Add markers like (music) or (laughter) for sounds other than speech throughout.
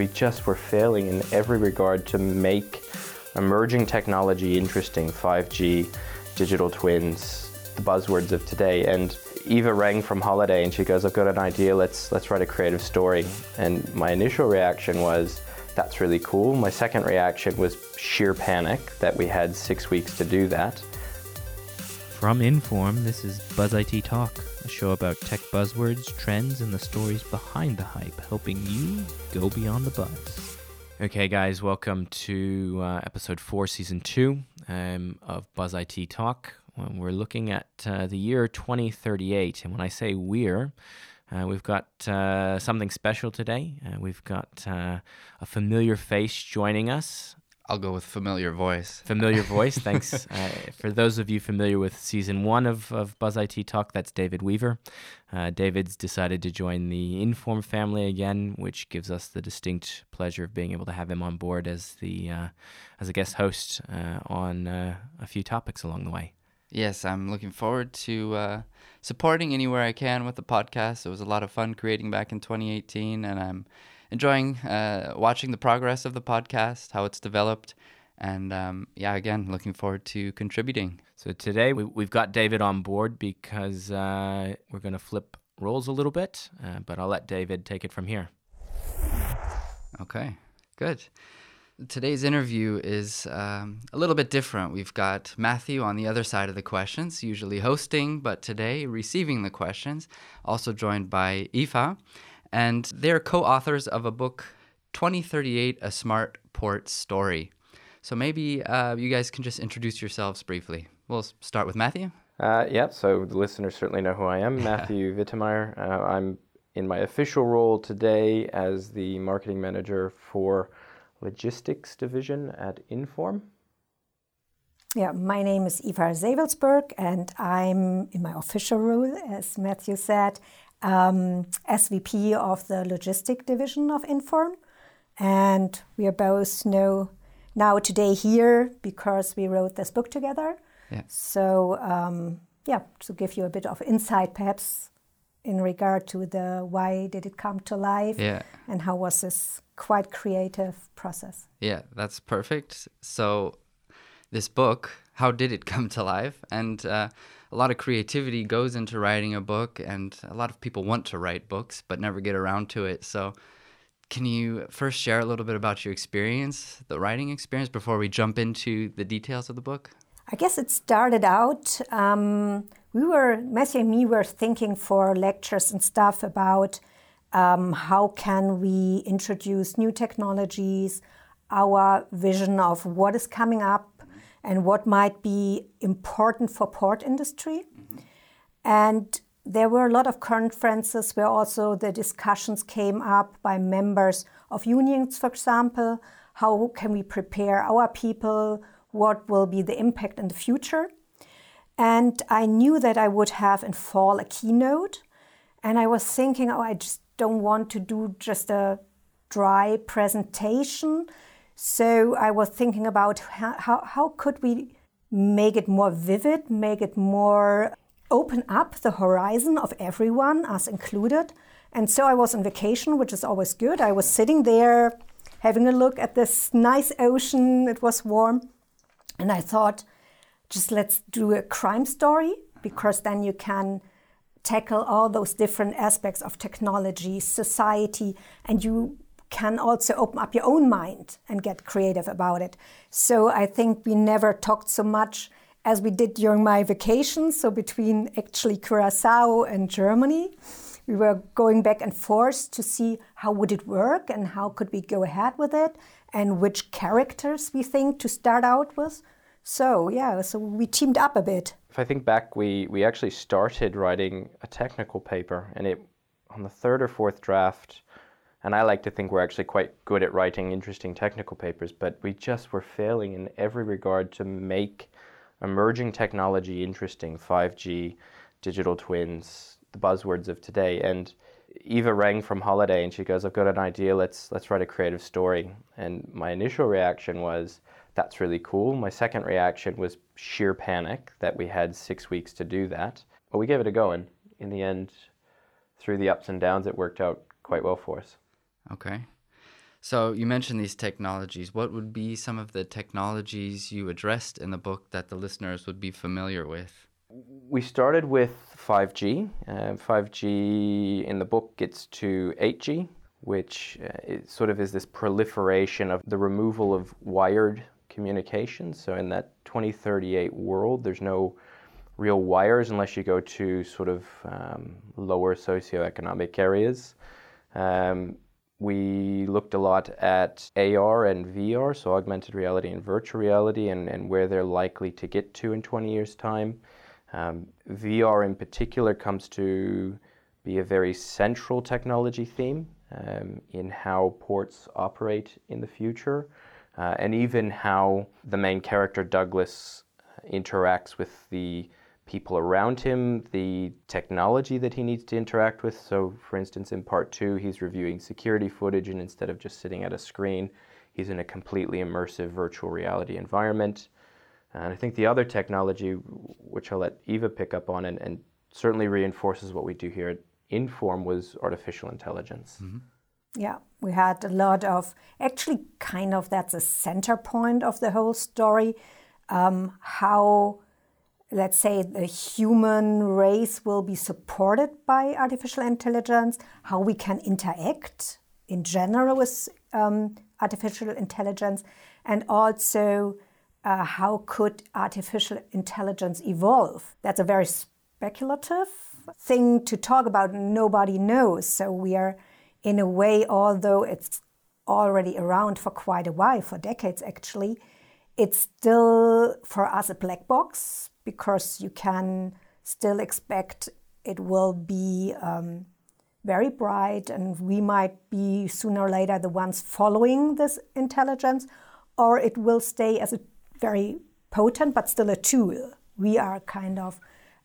we just were failing in every regard to make emerging technology interesting 5G, digital twins, the buzzwords of today. And Eva rang from holiday and she goes, I've got an idea, let's, let's write a creative story. And my initial reaction was, that's really cool. My second reaction was sheer panic that we had six weeks to do that. From Inform, this is Buzz IT Talk, a show about tech buzzwords, trends, and the stories behind the hype, helping you go beyond the buzz. Okay, guys, welcome to uh, episode four, season two um, of Buzz IT Talk. We're looking at uh, the year 2038. And when I say we're, uh, we've got uh, something special today. Uh, we've got uh, a familiar face joining us. I'll go with familiar voice. Familiar (laughs) voice, thanks. uh, for those of you familiar with season one of, of Buzz IT Talk, that's David Weaver. Uh, David's decided to join the Inform family again, which gives us the distinct pleasure of being able to have him on board as the uh, as a guest host uh, on uh, a few topics along the way. Yes, I'm looking forward to uh, supporting anywhere I can with the podcast. It was a lot of fun creating back in 2018, and I'm enjoying uh, watching the progress of the podcast, how it's developed. And um, yeah, again, looking forward to contributing. So today we, have got David on board because uh, we're going to flip roles a little bit, uh, but I'll let David take it from here. Okay, good. Today's interview is um, a little bit different. We've got Matthew on the other side of the questions, usually hosting, but today receiving the questions, also joined by Eva. And they're co authors of a book, 2038 A Smart Port Story. So maybe uh, you guys can just introduce yourselves briefly. We'll start with Matthew. Uh, yeah, so the listeners certainly know who I am, (laughs) Matthew Wittemeier. Uh, I'm in my official role today as the marketing manager for logistics division at Inform. Yeah, my name is Eva Savelsberg, and I'm in my official role, as Matthew said, um, SVP of the logistic division of Inform. And we are both know, now today here because we wrote this book together. Yeah. So, um, yeah, to give you a bit of insight, perhaps in regard to the why did it come to life yeah. and how was this quite creative process. Yeah, that's perfect. So, this book, how did it come to life? And uh, a lot of creativity goes into writing a book, and a lot of people want to write books but never get around to it. So, can you first share a little bit about your experience, the writing experience, before we jump into the details of the book? I guess it started out. Um, we were Matthew and me were thinking for lectures and stuff about um, how can we introduce new technologies, our vision of what is coming up and what might be important for port industry. Mm-hmm. And there were a lot of conferences where also the discussions came up by members of unions, for example. How can we prepare our people? What will be the impact in the future? And I knew that I would have in fall a keynote. And I was thinking, oh, I just don't want to do just a dry presentation. So I was thinking about how, how, could we make it more vivid, make it more open up the horizon of everyone, us included. And so I was on vacation, which is always good. I was sitting there having a look at this nice ocean. It was warm. And I thought, just let's do a crime story because then you can tackle all those different aspects of technology, society, and you can also open up your own mind and get creative about it. So I think we never talked so much as we did during my vacation. So between actually Curacao and Germany, we were going back and forth to see how would it work and how could we go ahead with it and which characters we think to start out with. So yeah, so we teamed up a bit. If I think back, we we actually started writing a technical paper, and it on the third or fourth draft and I like to think we're actually quite good at writing interesting technical papers, but we just were failing in every regard to make emerging technology interesting 5G, digital twins, the buzzwords of today. And Eva rang from holiday and she goes, I've got an idea, let's, let's write a creative story. And my initial reaction was, that's really cool. My second reaction was sheer panic that we had six weeks to do that. But we gave it a go, and in the end, through the ups and downs, it worked out quite well for us. Okay. So you mentioned these technologies. What would be some of the technologies you addressed in the book that the listeners would be familiar with? We started with 5G. Uh, 5G in the book gets to 8G, which uh, sort of is this proliferation of the removal of wired communications. So in that 2038 world, there's no real wires unless you go to sort of um, lower socioeconomic areas. Um, we looked a lot at AR and VR, so augmented reality and virtual reality, and, and where they're likely to get to in 20 years' time. Um, VR in particular comes to be a very central technology theme um, in how ports operate in the future, uh, and even how the main character Douglas interacts with the people around him, the technology that he needs to interact with. So, for instance, in part two, he's reviewing security footage, and instead of just sitting at a screen, he's in a completely immersive virtual reality environment. And I think the other technology, which I'll let Eva pick up on, and, and certainly reinforces what we do here at Inform, was artificial intelligence. Mm-hmm. Yeah, we had a lot of, actually, kind of that's a center point of the whole story. Um, how let's say the human race will be supported by artificial intelligence, how we can interact in general with um, artificial intelligence, and also uh, how could artificial intelligence evolve. That's a very speculative thing to talk about. Nobody knows. So we are, in a way, although it's already around for quite a while, for decades actually, it's still for us a black box because you can still expect it will be um, very bright and we might be sooner or later the ones following this intelligence, or it will stay as a very potent but still a tool. We are kind of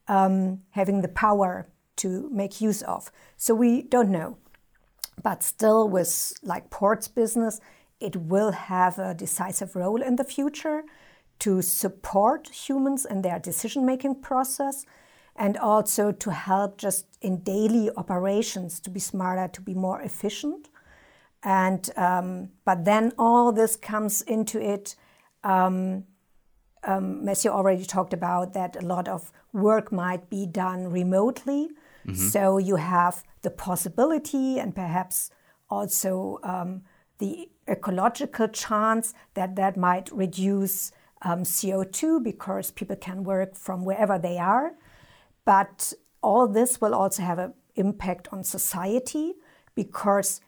um, having the power to make use of. So we don't know. But still, with like ports business, it will have a decisive role in the future to support humans in their decision making process and also to help just in daily operations to be smarter, to be more efficient. And um, but then all this comes into it. Um, um, Matthew already talked about that a lot of work might be done remotely. Mm-hmm. So you have the possibility and perhaps also um, the ecological chance that that might reduce um, CO2 because people can work from wherever they are. But all this will also have an impact on society because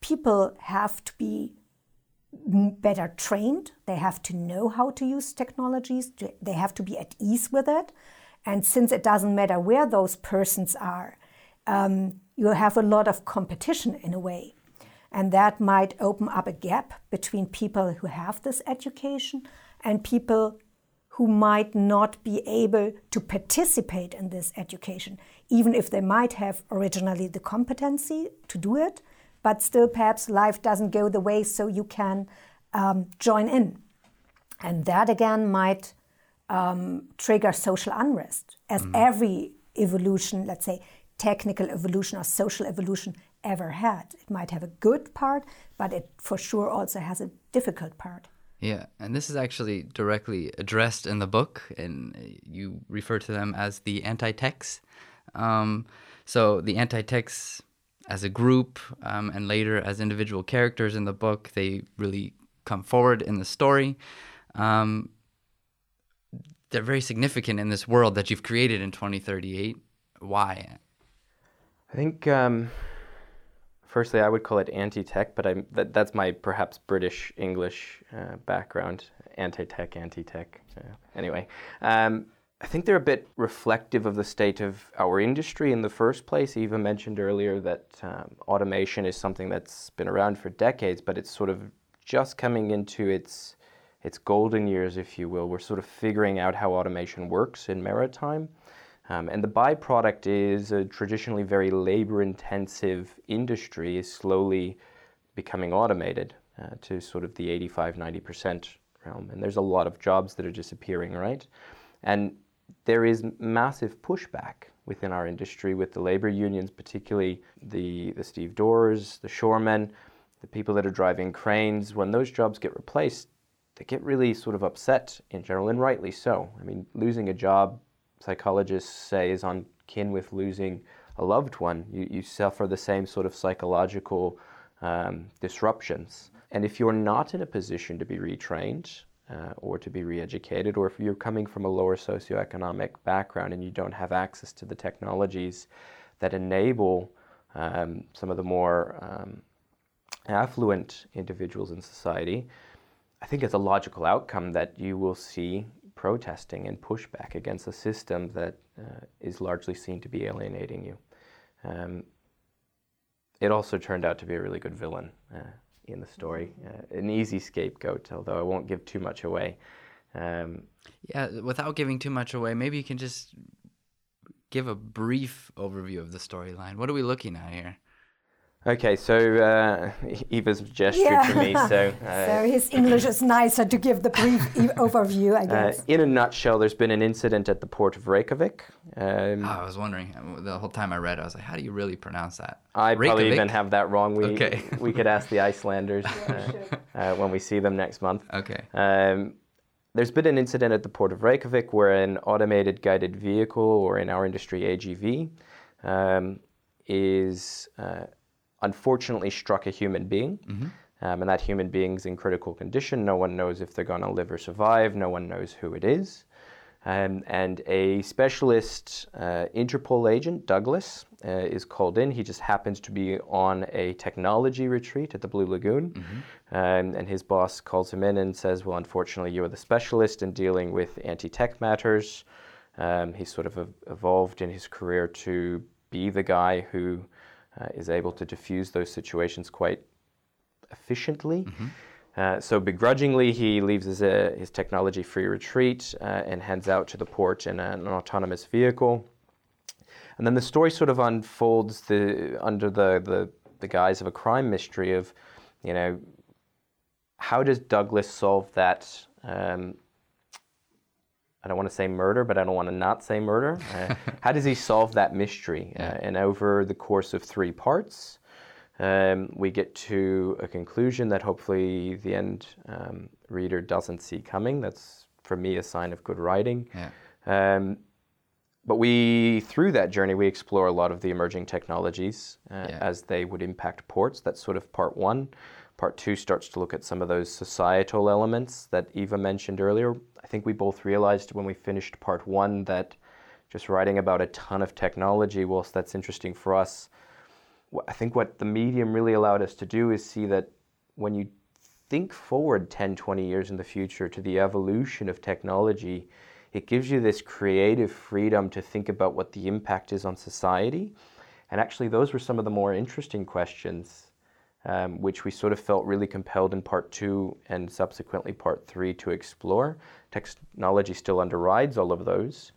people have to be better trained. They have to know how to use technologies. They have to be at ease with it. And since it doesn't matter where those persons are, um, you have a lot of competition in a way. And that might open up a gap between people who have this education and people who might not be able to participate in this education, even if they might have originally the competency to do it, but still perhaps life doesn't go the way so you can um, join in. And that again might um, trigger social unrest, as mm. every evolution, let's say technical evolution or social evolution, ever had. It might have a good part, but it for sure also has a difficult part. Yeah, and this is actually directly addressed in the book, and you refer to them as the anti-techs. Um, so the anti-techs, as a group, um, and later as individual characters in the book, they really come forward in the story. Um, they're very significant in this world that you've created in 2038. Why? I think um, firstly, I would call it anti-tech, but I'm that, that's my perhaps British English uh, background. Anti-tech, anti-tech. Anyway, um, I think they're a bit reflective of the state of our industry in the first place. Eva mentioned earlier that um, automation is something that's been around for decades, but it's sort of just coming into its its golden years, if you will. We're sort of figuring out how automation works in maritime. Um, and the byproduct is a traditionally very labor intensive industry is slowly becoming automated uh, to sort of the 85 90% realm. And there's a lot of jobs that are disappearing, right? And there is massive pushback within our industry with the labor unions, particularly the, the stevedores, the shoremen, the people that are driving cranes, when those jobs get replaced, they get really sort of upset in general, and rightly so. I mean, losing a job, psychologists say, is on kin with losing a loved one. You, you suffer the same sort of psychological um, disruptions. And if you're not in a position to be retrained uh, or to be re-educated, or if you're coming from a lower socioeconomic background and you don't have access to the technologies that enable um, some of the more um, affluent individuals in society, I think it's a logical outcome that you will see protesting and pushback against a system that uh, is largely seen to be alienating you. Um, it also turned out to be a really good villain uh, in the story, uh, an easy scapegoat, although I won't give too much away. Um, yeah, without giving too much away, maybe you can just give a brief overview of the storyline. What are we looking at here? Okay, so uh, (laughs) Eva's gestured yeah. to me, so... (laughs) Uh, so his English is nicer to give the brief (laughs) overview, I uh, guess. Uh, in a nutshell, there's been an incident at the port of Reykjavik. Um, oh, I was wondering, the whole time I read I was like, how do you really pronounce that? I Reykjavik? probably even have that wrong. We, okay. we could ask the Icelanders uh, uh, when we see them next month. Okay. Um, there's been an incident at the port of Reykjavik where an automated guided vehicle, or in our industry, AGV, um, is unfortunately struck a human being. Mm-hmm. Um, and that human being's in critical condition. No one knows if they're going to live or survive. No one knows who it is. Um, and a specialist uh, Interpol agent, Douglas, uh, is called in. He just happens to be on a technology retreat at the Blue Lagoon. Mm-hmm. Um, and his boss calls him in and says, Well, unfortunately, you're the specialist in dealing with anti tech matters. Um, he's sort of evolved in his career to be the guy who uh, is able to diffuse those situations quite efficiently. Mm-hmm. Uh, so begrudgingly, he leaves his, uh, his technology-free retreat uh, and heads out to the port in an autonomous vehicle. And then the story sort of unfolds the, under the, the, the guise of a crime mystery of, you know, how does Douglas solve that um, I don't want to say murder, but I don't want to not say murder. (laughs) Uh, how does he solve that mystery? Uh, and over the course of three parts, um, we get to a conclusion that hopefully the end um, reader doesn't see coming. That's for me a sign of good writing. Yeah. Um, but we, through that journey, we explore a lot of the emerging technologies uh, yeah. as they would impact ports. That's sort of part one. Part two starts to look at some of those societal elements that Eva mentioned earlier. I think we both realized when we finished part one that just writing about a ton of technology, whilst that's interesting for us, I think what the medium really allowed us to do is see that when you think forward 10, 20 years in the future to the evolution of technology, it gives you this creative freedom to think about what the impact is on society. And actually, those were some of the more interesting questions um, which we sort of felt really compelled in part two and subsequently part three to explore. Technology still underrides all of those,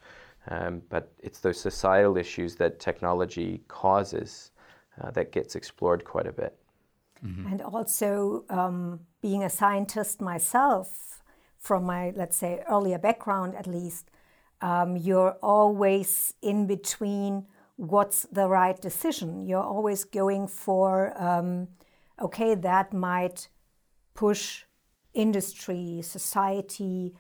um, but it's those societal issues that technology causes uh, that gets explored quite a bit. Mm-hmm. And also, um, being a scientist myself, from my, let's say, earlier background at least, um, you're always in between what's the right decision. You're always going for um, okay, that might push industry, society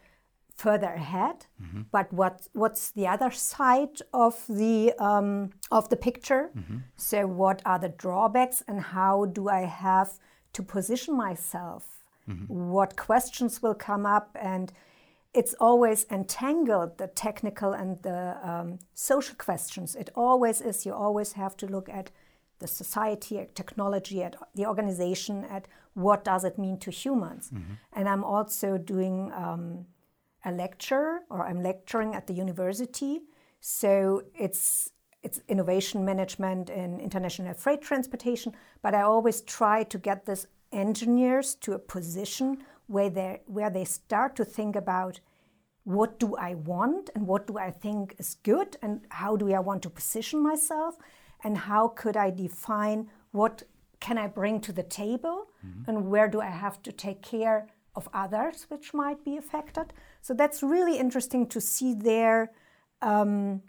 further ahead. Mm-hmm. But what what's the other side of the um, of the picture? Mm-hmm. So what are the drawbacks, and how do I have to position myself? Mm-hmm. What questions will come up, and it's always entangled the technical and the um, social questions. It always is. You always have to look at the society, at technology, at the organization, at what does it mean to humans. Mm-hmm. And I'm also doing um, a lecture, or I'm lecturing at the university. So it's it's innovation management in international freight transportation. But I always try to get these engineers to a position where they where they start to think about what do I want and what do I think is good and how do I want to position myself and how could I define what can I bring to the table mm-hmm. and where do I have to take care of others which might be affected. So that's really interesting to see their um,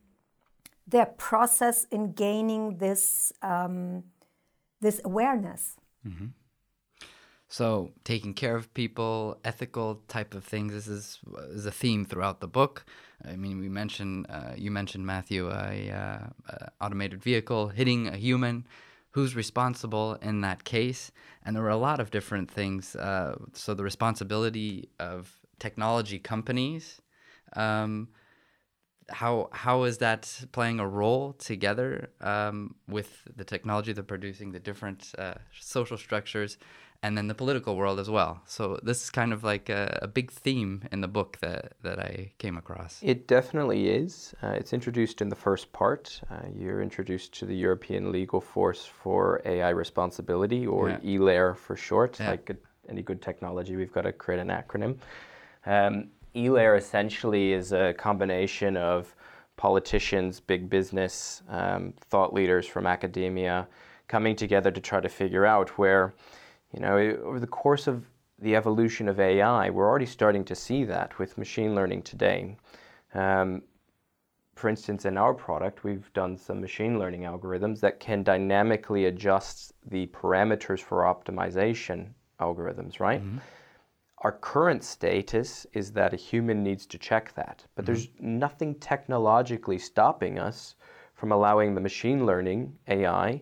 their process in gaining this um, this awareness. Mm-hmm. So, taking care of people, ethical type of things. This is is a theme throughout the book. I mean, we mentioned uh, you mentioned Matthew a, uh, a automated vehicle hitting a human. Who's responsible in that case? And there were a lot of different things. Uh, so the responsibility of technology companies. Um, how how is that playing a role together um, with the technology, the producing the different uh, social structures, and then the political world as well. So this is kind of like a, a big theme in the book that that I came across. It definitely is. Uh, it's introduced in the first part. Uh, you're introduced to the European legal force for AI responsibility, or yeah. ELAIR for short. Yeah. Like any good technology, we've got to create an acronym. Um, ELAIR essentially is a combination of politicians, big business, um, thought leaders from academia coming together to try to figure out where, you know, over the course of the evolution of AI, we're already starting to see that with machine learning today. Um, for instance, in our product, we've done some machine learning algorithms that can dynamically adjust the parameters for optimization algorithms, right? Mm-hmm. Our current status is that a human needs to check that, but mm-hmm. there's nothing technologically stopping us from allowing the machine learning AI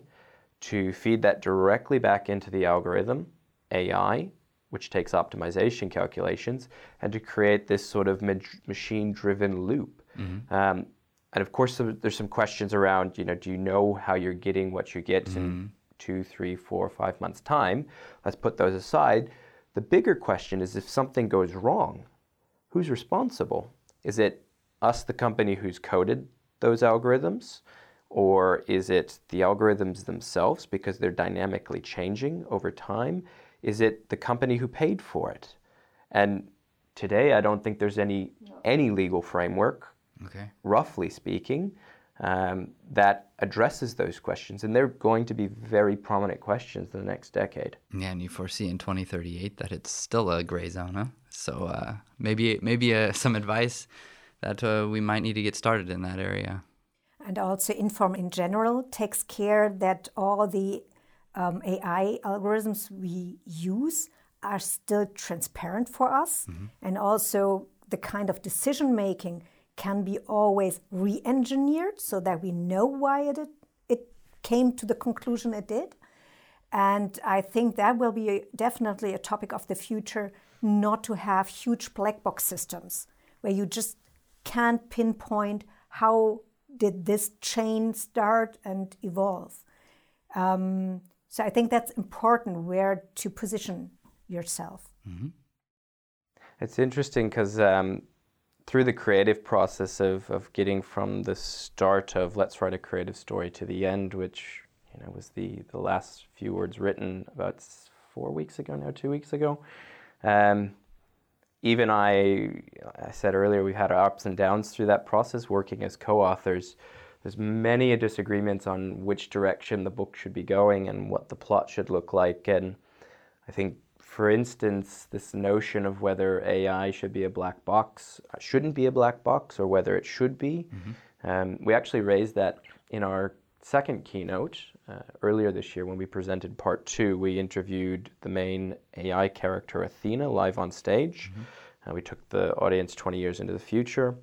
to feed that directly back into the algorithm AI, which takes optimization calculations, and to create this sort of machine driven loop. Mm-hmm. Um, and of course, there's some questions around, you know, do you know how you're getting what you get mm-hmm. in two, three, four, five months' time? Let's put those aside. The bigger question is if something goes wrong, who's responsible? Is it us, the company who's coded those algorithms? Or is it the algorithms themselves because they're dynamically changing over time? Is it the company who paid for it? And today, I don't think there's any, any legal framework, okay. roughly speaking, um, that addresses those questions. And they're going to be very prominent questions in the next decade. Yeah, and you foresee in 2038 that it's still a gray zone. Huh? So uh, maybe maybe uh, some advice that uh, we might need to get started in that area. And also, Inform in general takes care that all the um, AI algorithms we use are still transparent for us, mm-hmm. and also the kind of decision making can be always re engineered so that we know why it, it came to the conclusion it did. And I think that will be a, definitely a topic of the future not to have huge black box systems where you just can't pinpoint how did this chain start and evolve. Um, so I think that's important where to position yourself. Mm-hmm. It's interesting because um, through the creative process of, of getting from the start of let's write a creative story to the end, which you know was the, the last few words written about four weeks ago now, two weeks ago. Um, even I, I said earlier, we've had our ups and downs through that process, working as co-authors. There's many disagreements on which direction the book should be going and what the plot should look like, and I think for instance, this notion of whether AI should be a black box, shouldn't be a black box, or whether it should be. Mm-hmm. Um, we actually raised that in our second keynote uh, earlier this year when we presented part two. We interviewed the main AI character, Athena, live on stage. Mm-hmm. Uh, we took the audience 20 years into the future.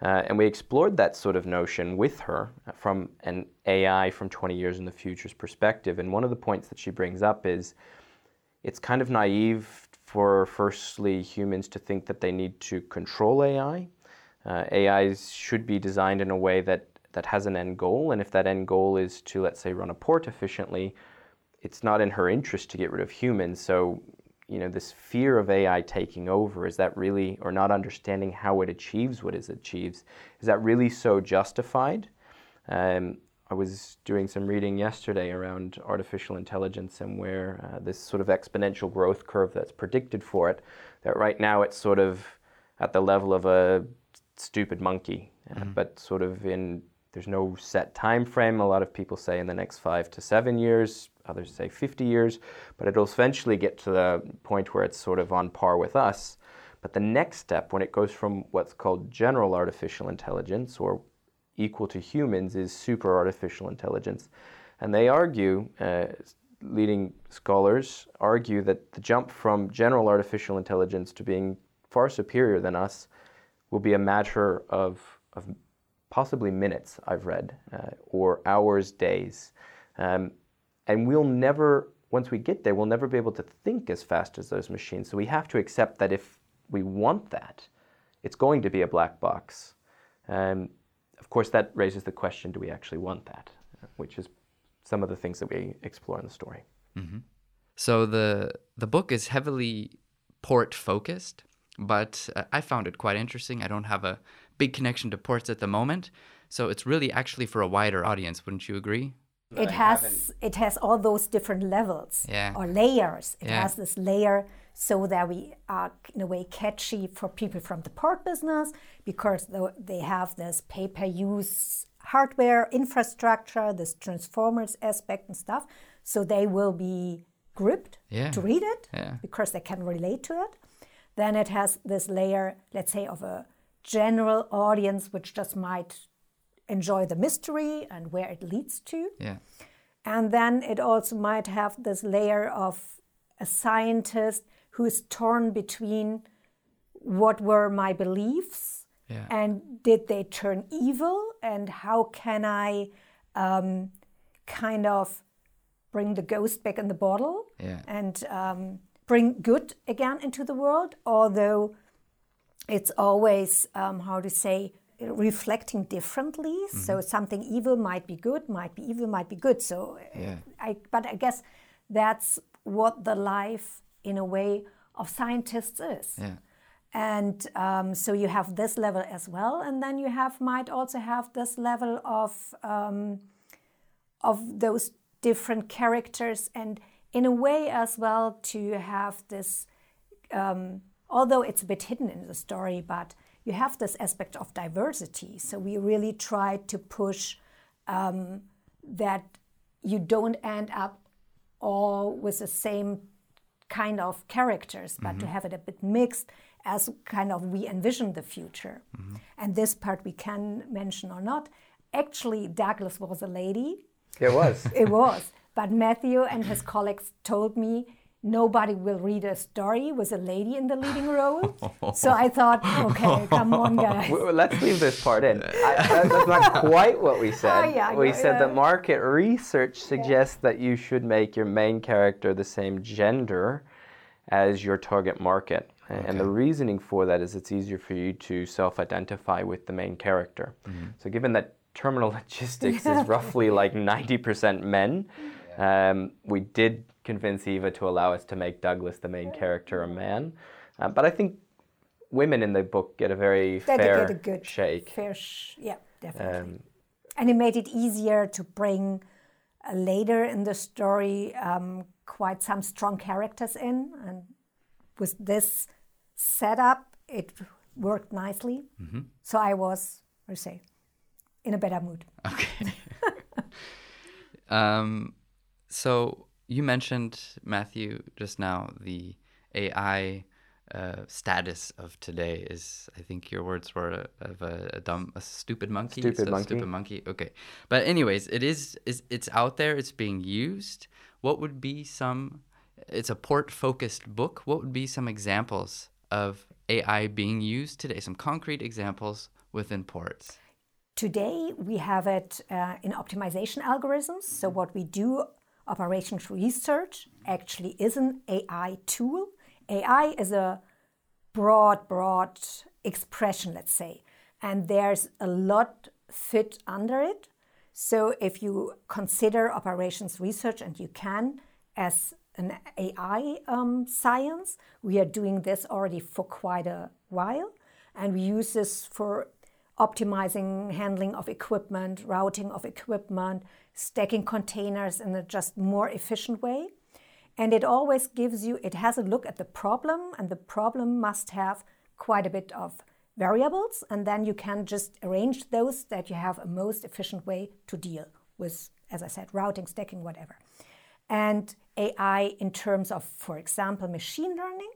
Uh, and we explored that sort of notion with her from an AI from 20 years in the future's perspective. And one of the points that she brings up is it's kind of naive for firstly humans to think that they need to control AI. Uh, AIs should be designed in a way that, that has an end goal, and if that end goal is to, let's say, run a port efficiently, it's not in her interest to get rid of humans. So, you know, this fear of AI taking over, is that really, or not understanding how it achieves what it achieves, is that really so justified? Um, I was doing some reading yesterday around artificial intelligence and where uh, this sort of exponential growth curve that's predicted for it, that right now it's sort of at the level of a stupid monkey, uh, mm-hmm. but sort of in there's no set time frame. A lot of people say in the next five to seven years, others say 50 years, but it'll eventually get to the point where it's sort of on par with us. But the next step, when it goes from what's called general artificial intelligence or equal to humans is super artificial intelligence. And they argue, uh, leading scholars argue that the jump from general artificial intelligence to being far superior than us will be a matter of, of possibly minutes, I've read, uh, or hours, days. Um, and we'll never, once we get there, we'll never be able to think as fast as those machines. So we have to accept that if we want that, it's going to be a black box. Um, of course, that raises the question do we actually want that? Which is some of the things that we explore in the story. Mm-hmm. So the, the book is heavily port focused, but uh, I found it quite interesting. I don't have a big connection to ports at the moment. So it's really actually for a wider audience, wouldn't you agree? It has it has all those different levels yeah. or layers. It yeah. has this layer so that we are in a way catchy for people from the port business because they have this pay-per-use hardware infrastructure, this transformers aspect and stuff. So they will be gripped yeah. to read it yeah. because they can relate to it. Then it has this layer, let's say, of a general audience which just might enjoy the mystery and where it leads to. Yeah. And then it also might have this layer of a scientist who is torn between what were my beliefs yeah. and did they turn evil and how can I um, kind of bring the ghost back in the bottle yeah. and um, bring good again into the world, although it's always, um, how to say, reflecting differently. Mm-hmm. So something evil might be good, might be evil, might be good. So, yeah. I, but I guess that's what the life, in a way, of scientists is. Yeah. And um, so you have this level as well, and then you have might also have this level of um, of those different characters, and in a way as well to have this. Um, although it's a bit hidden in the story, but you have this aspect of diversity. So we really try to push um, that you don't end up all with the same kind of characters, but mm-hmm. to have it a bit mixed as kind of we envision the future. Mm-hmm. And this part we can mention or not. Actually, Douglas was a lady. It was. it was. But Matthew and his colleagues told me nobody will read a story with a lady in the leading (laughs) role. so I thought, okay, come on, (laughs) guys. Well, let's leave this part in. I, that's not (laughs) quite what we said. Oh, yeah, we yeah, said yeah. that market research suggests that you should make your main character the same gender as your target market. Okay. And the reasoning for that is it's easier for you to self identify with the main character. Mm-hmm. So, given that terminal logistics is roughly like 90% men, um, we did convince Eva to allow us to make Douglas the main character a man. Uh, but I think women in the book get a very they fair get a good shake. Fair sh- yeah, definitely. Um, and it made it easier to bring uh, later in the story um, quite some strong characters in. And with this setup, it worked nicely. Mm-hmm. So I was, I say, in a better mood. Okay. (laughs) um, so you mentioned Matthew just now the AI uh, status of today is I think your words were of a, a dumb a stupid monkey. Stupid so monkey. stupid monkey. Okay. But anyways it is, is it's out there. It's being used. What would be some it's a port focused book. What would be some examples of AI being used today? Some concrete examples within ports. Today, we have it uh, in optimization algorithms. So, what we do operations research actually is an AI tool. AI is a broad, broad expression, let's say, and there's a lot fit under it. So if you consider operations research, and you can as an AI um, science, we are doing this already for quite a while, and we use this for optimizing handling of equipment, routing of equipment, stacking containers in a just more efficient way. And it always gives you, it has a look at the problem, and the problem must have quite a bit of variables, and then you can just arrange those that you have a most efficient way to deal with, as I said, routing, stacking, whatever. And AI, in terms of, for example, machine learning,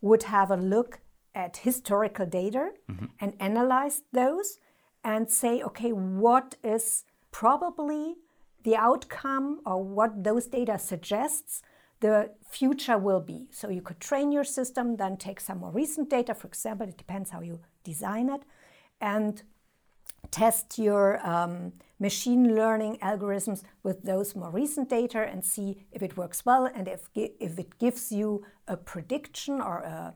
would have a look at historical data mm-hmm. and analyze those and say, okay, what is probably the outcome or what those data suggests the future will be. So you could train your system, then take some more recent data, for example, it depends how you design it, and test your um, machine learning algorithms with those more recent data and see if it works well and if, if it gives you a prediction or a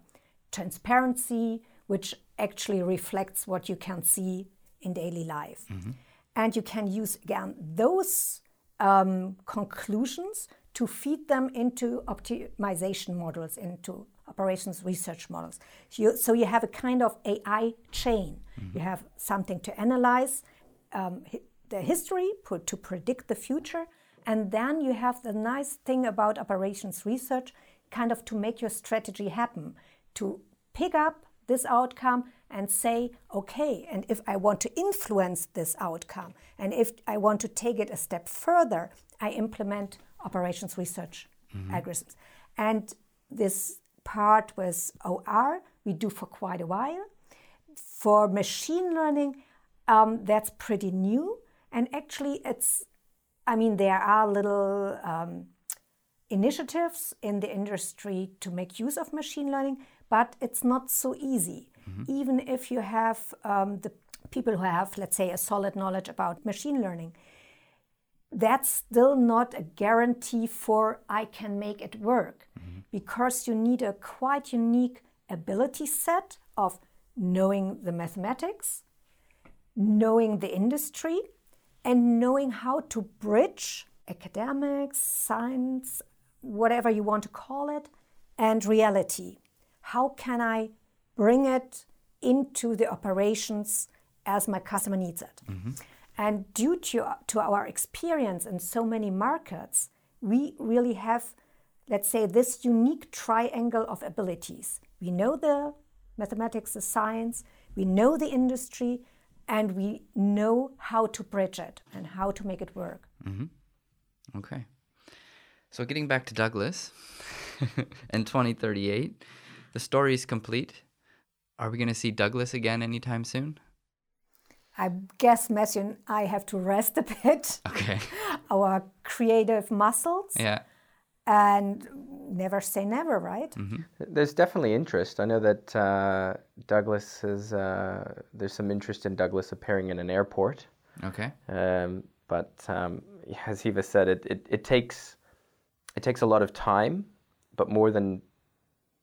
transparency which actually reflects what you can see in daily life. Mm-hmm. And you can use again those um, conclusions to feed them into optimization models, into operations research models. So you, so you have a kind of AI chain. Mm-hmm. You have something to analyze um, the history put, to predict the future, and then you have the nice thing about operations research, kind of to make your strategy happen, to pick up this outcome and say, okay, and if I want to influence this outcome, and if I want to take it a step further, I implement operations research mm-hmm. algorithms. And this part with OR we do for quite a while. For machine learning, um, that's pretty new. And actually, it's, I mean, there are little um, initiatives in the industry to make use of machine learning, but it's not so easy. Mm-hmm. Even if you have um, the people who have, let's say, a solid knowledge about machine learning, that's still not a guarantee for I can make it work mm-hmm. because you need a quite unique ability set of knowing the mathematics, knowing the industry, and knowing how to bridge academics, science, whatever you want to call it, and reality. How can I bring it into the operations as my customer needs it? Mm-hmm. And due to, to our experience in so many markets, we really have, let's say, this unique triangle of abilities. We know the mathematics, the science, we know the industry, and we know how to bridge it and how to make it work. Mm-hmm. Okay. So, getting back to Douglas (laughs) in 2038, the story is complete. Are we going to see Douglas again anytime soon? I guess Matthew and I have to rest a bit. Okay. (laughs) Our creative muscles. Yeah. And never say never, right? Mm-hmm. There's definitely interest. I know that uh, Douglas is. Uh, there's some interest in Douglas appearing in an airport. Okay. Um, but um, as Eva said, it, it, it takes it takes a lot of time, but more than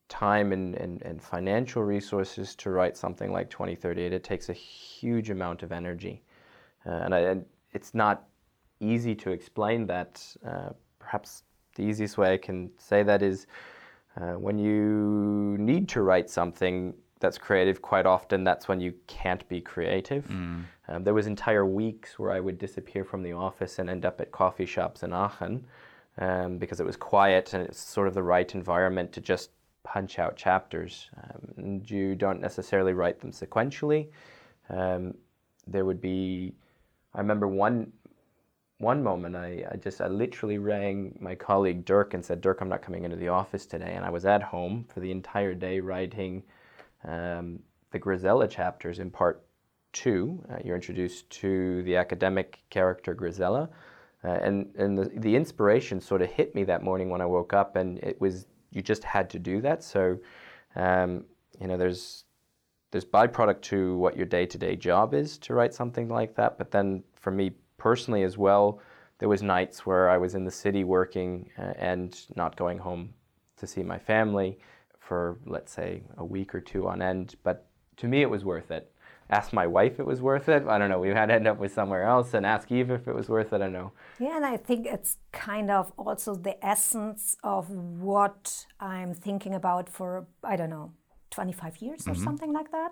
time and, and, and financial resources to write something like 2038. It takes a huge amount of energy. Uh, and, I, and, it's not easy to explain that. Uh, perhaps the easiest way I can say that is uh, when you need to write something that's creative, quite often that's when you can't be creative. Mm. Um, there was entire weeks where I would disappear from the office and end up at coffee shops in Aachen um, because it was quiet and it's sort of the right environment to just punch out chapters. Um, you don't necessarily write them sequentially. Um, there would be, I remember one one moment I, I just I literally rang my colleague Dirk and said, Dirk, I'm not coming into the office today. And I was at home for the entire day writing um, the Grisella chapters in part two. Uh, you're introduced to the academic character Grisella. Uh, and and the, the inspiration sort of hit me that morning when I woke up, and it was you just had to do that. So, um, you know, there's there's byproduct to what your day-to-day job is to write something like that. But then for me personally as well, there was nights where I was in the city working uh, and not going home to see my family for let's say a week or two on end. But to me, it was worth it ask my wife if it was worth it. I don't know. We had to end up with somewhere else and ask Eve if it was worth it. I don't know. Yeah, and I think it's kind of also the essence of what I'm thinking about for, I don't know, 25 years or mm-hmm. something like that.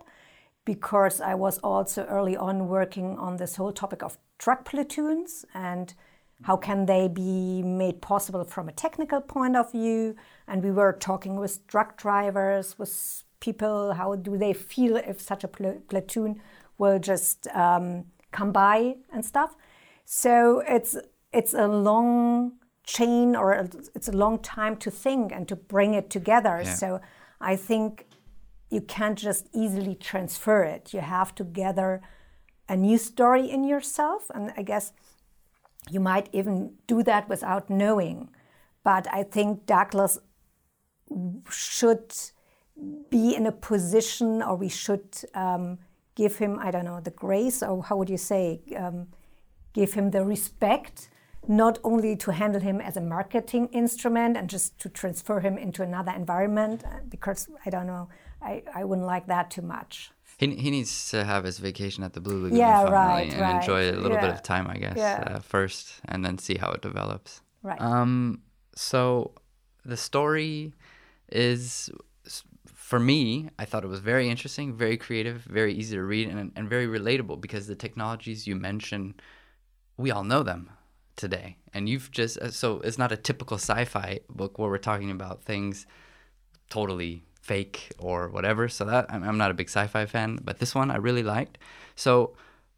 Because I was also early on working on this whole topic of truck platoons and how can they be made possible from a technical point of view. And we were talking with truck drivers, with people? How do they feel if such a pl- platoon will just um, come by and stuff? So it's it's a long chain or it's a long time to think and to bring it together. Yeah. So I think you can't just easily transfer it. You have to gather a new story in yourself, and I guess you might even do that without knowing. But I think Douglas should be in a position, or we should um, give him, I don't know, the grace, or how would you say, um, give him the respect, not only to handle him as a marketing instrument and just to transfer him into another environment, uh, because I don't know, I, I wouldn't like that too much. He, he needs to have his vacation at the Blue Lagoon Yeah, finally right, and right. enjoy a little bit of time, I guess, Yeah. uh, first, and then see how it develops. Right. Um, so the story is, for me, I thought it was very interesting, very creative, very easy to read, and, and very relatable because the technologies you mention, we all know them today. And you've just, uh, so it's not a typical sci fi book where we're talking about things totally fake or whatever. So that I'm, not a big sci-fi fan, but this one I really liked. So,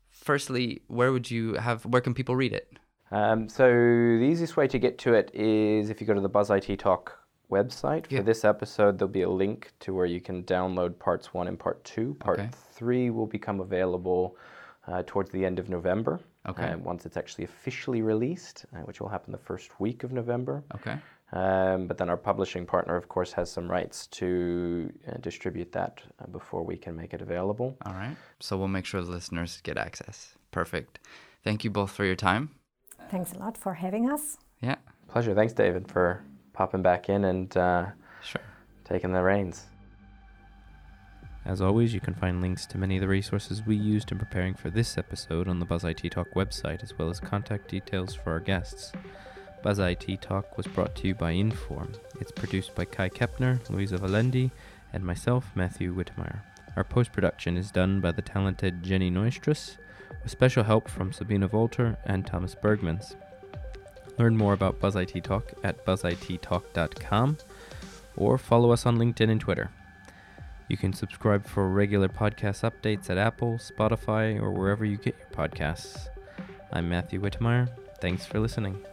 firstly, where would you have? Where can people read it? Um, so the easiest way to get to it is if you go to the Buzz IT Talk website. For Yeah. this episode, there'll be a link to where you can download parts one and part two. Part Okay. three will become available uh, towards the end of November. Okay. uh, once it's actually officially released, uh, which will happen the first week of November. Okay. Um, but then our publishing partner, of course, has some rights to uh, distribute that uh, before we can make it available. All right. So we'll make sure the listeners get access. Perfect. Thank you both for your time. Thanks a lot for having us. Yeah. Pleasure. Thanks, David, for popping back in and uh, Sure. taking the reins. As always, you can find links to many of the resources we used in preparing for this episode on the Buzz IT Talk website, as well as contact details for our guests. Buzz IT Talk was brought to you by Inform. It's produced by Kai Kepner, Louisa Valendi, and myself, Matthew Wittemeier. Our post production is done by the talented Jenny Neustras, with special help from Sabina Volter and Thomas Bergmans. Learn more about Buzz IT Talk at buzzittalk.com or follow us on LinkedIn and Twitter. You can subscribe for regular podcast updates at Apple, Spotify, or wherever you get your podcasts. I'm Matthew Wittemeier. Thanks for listening.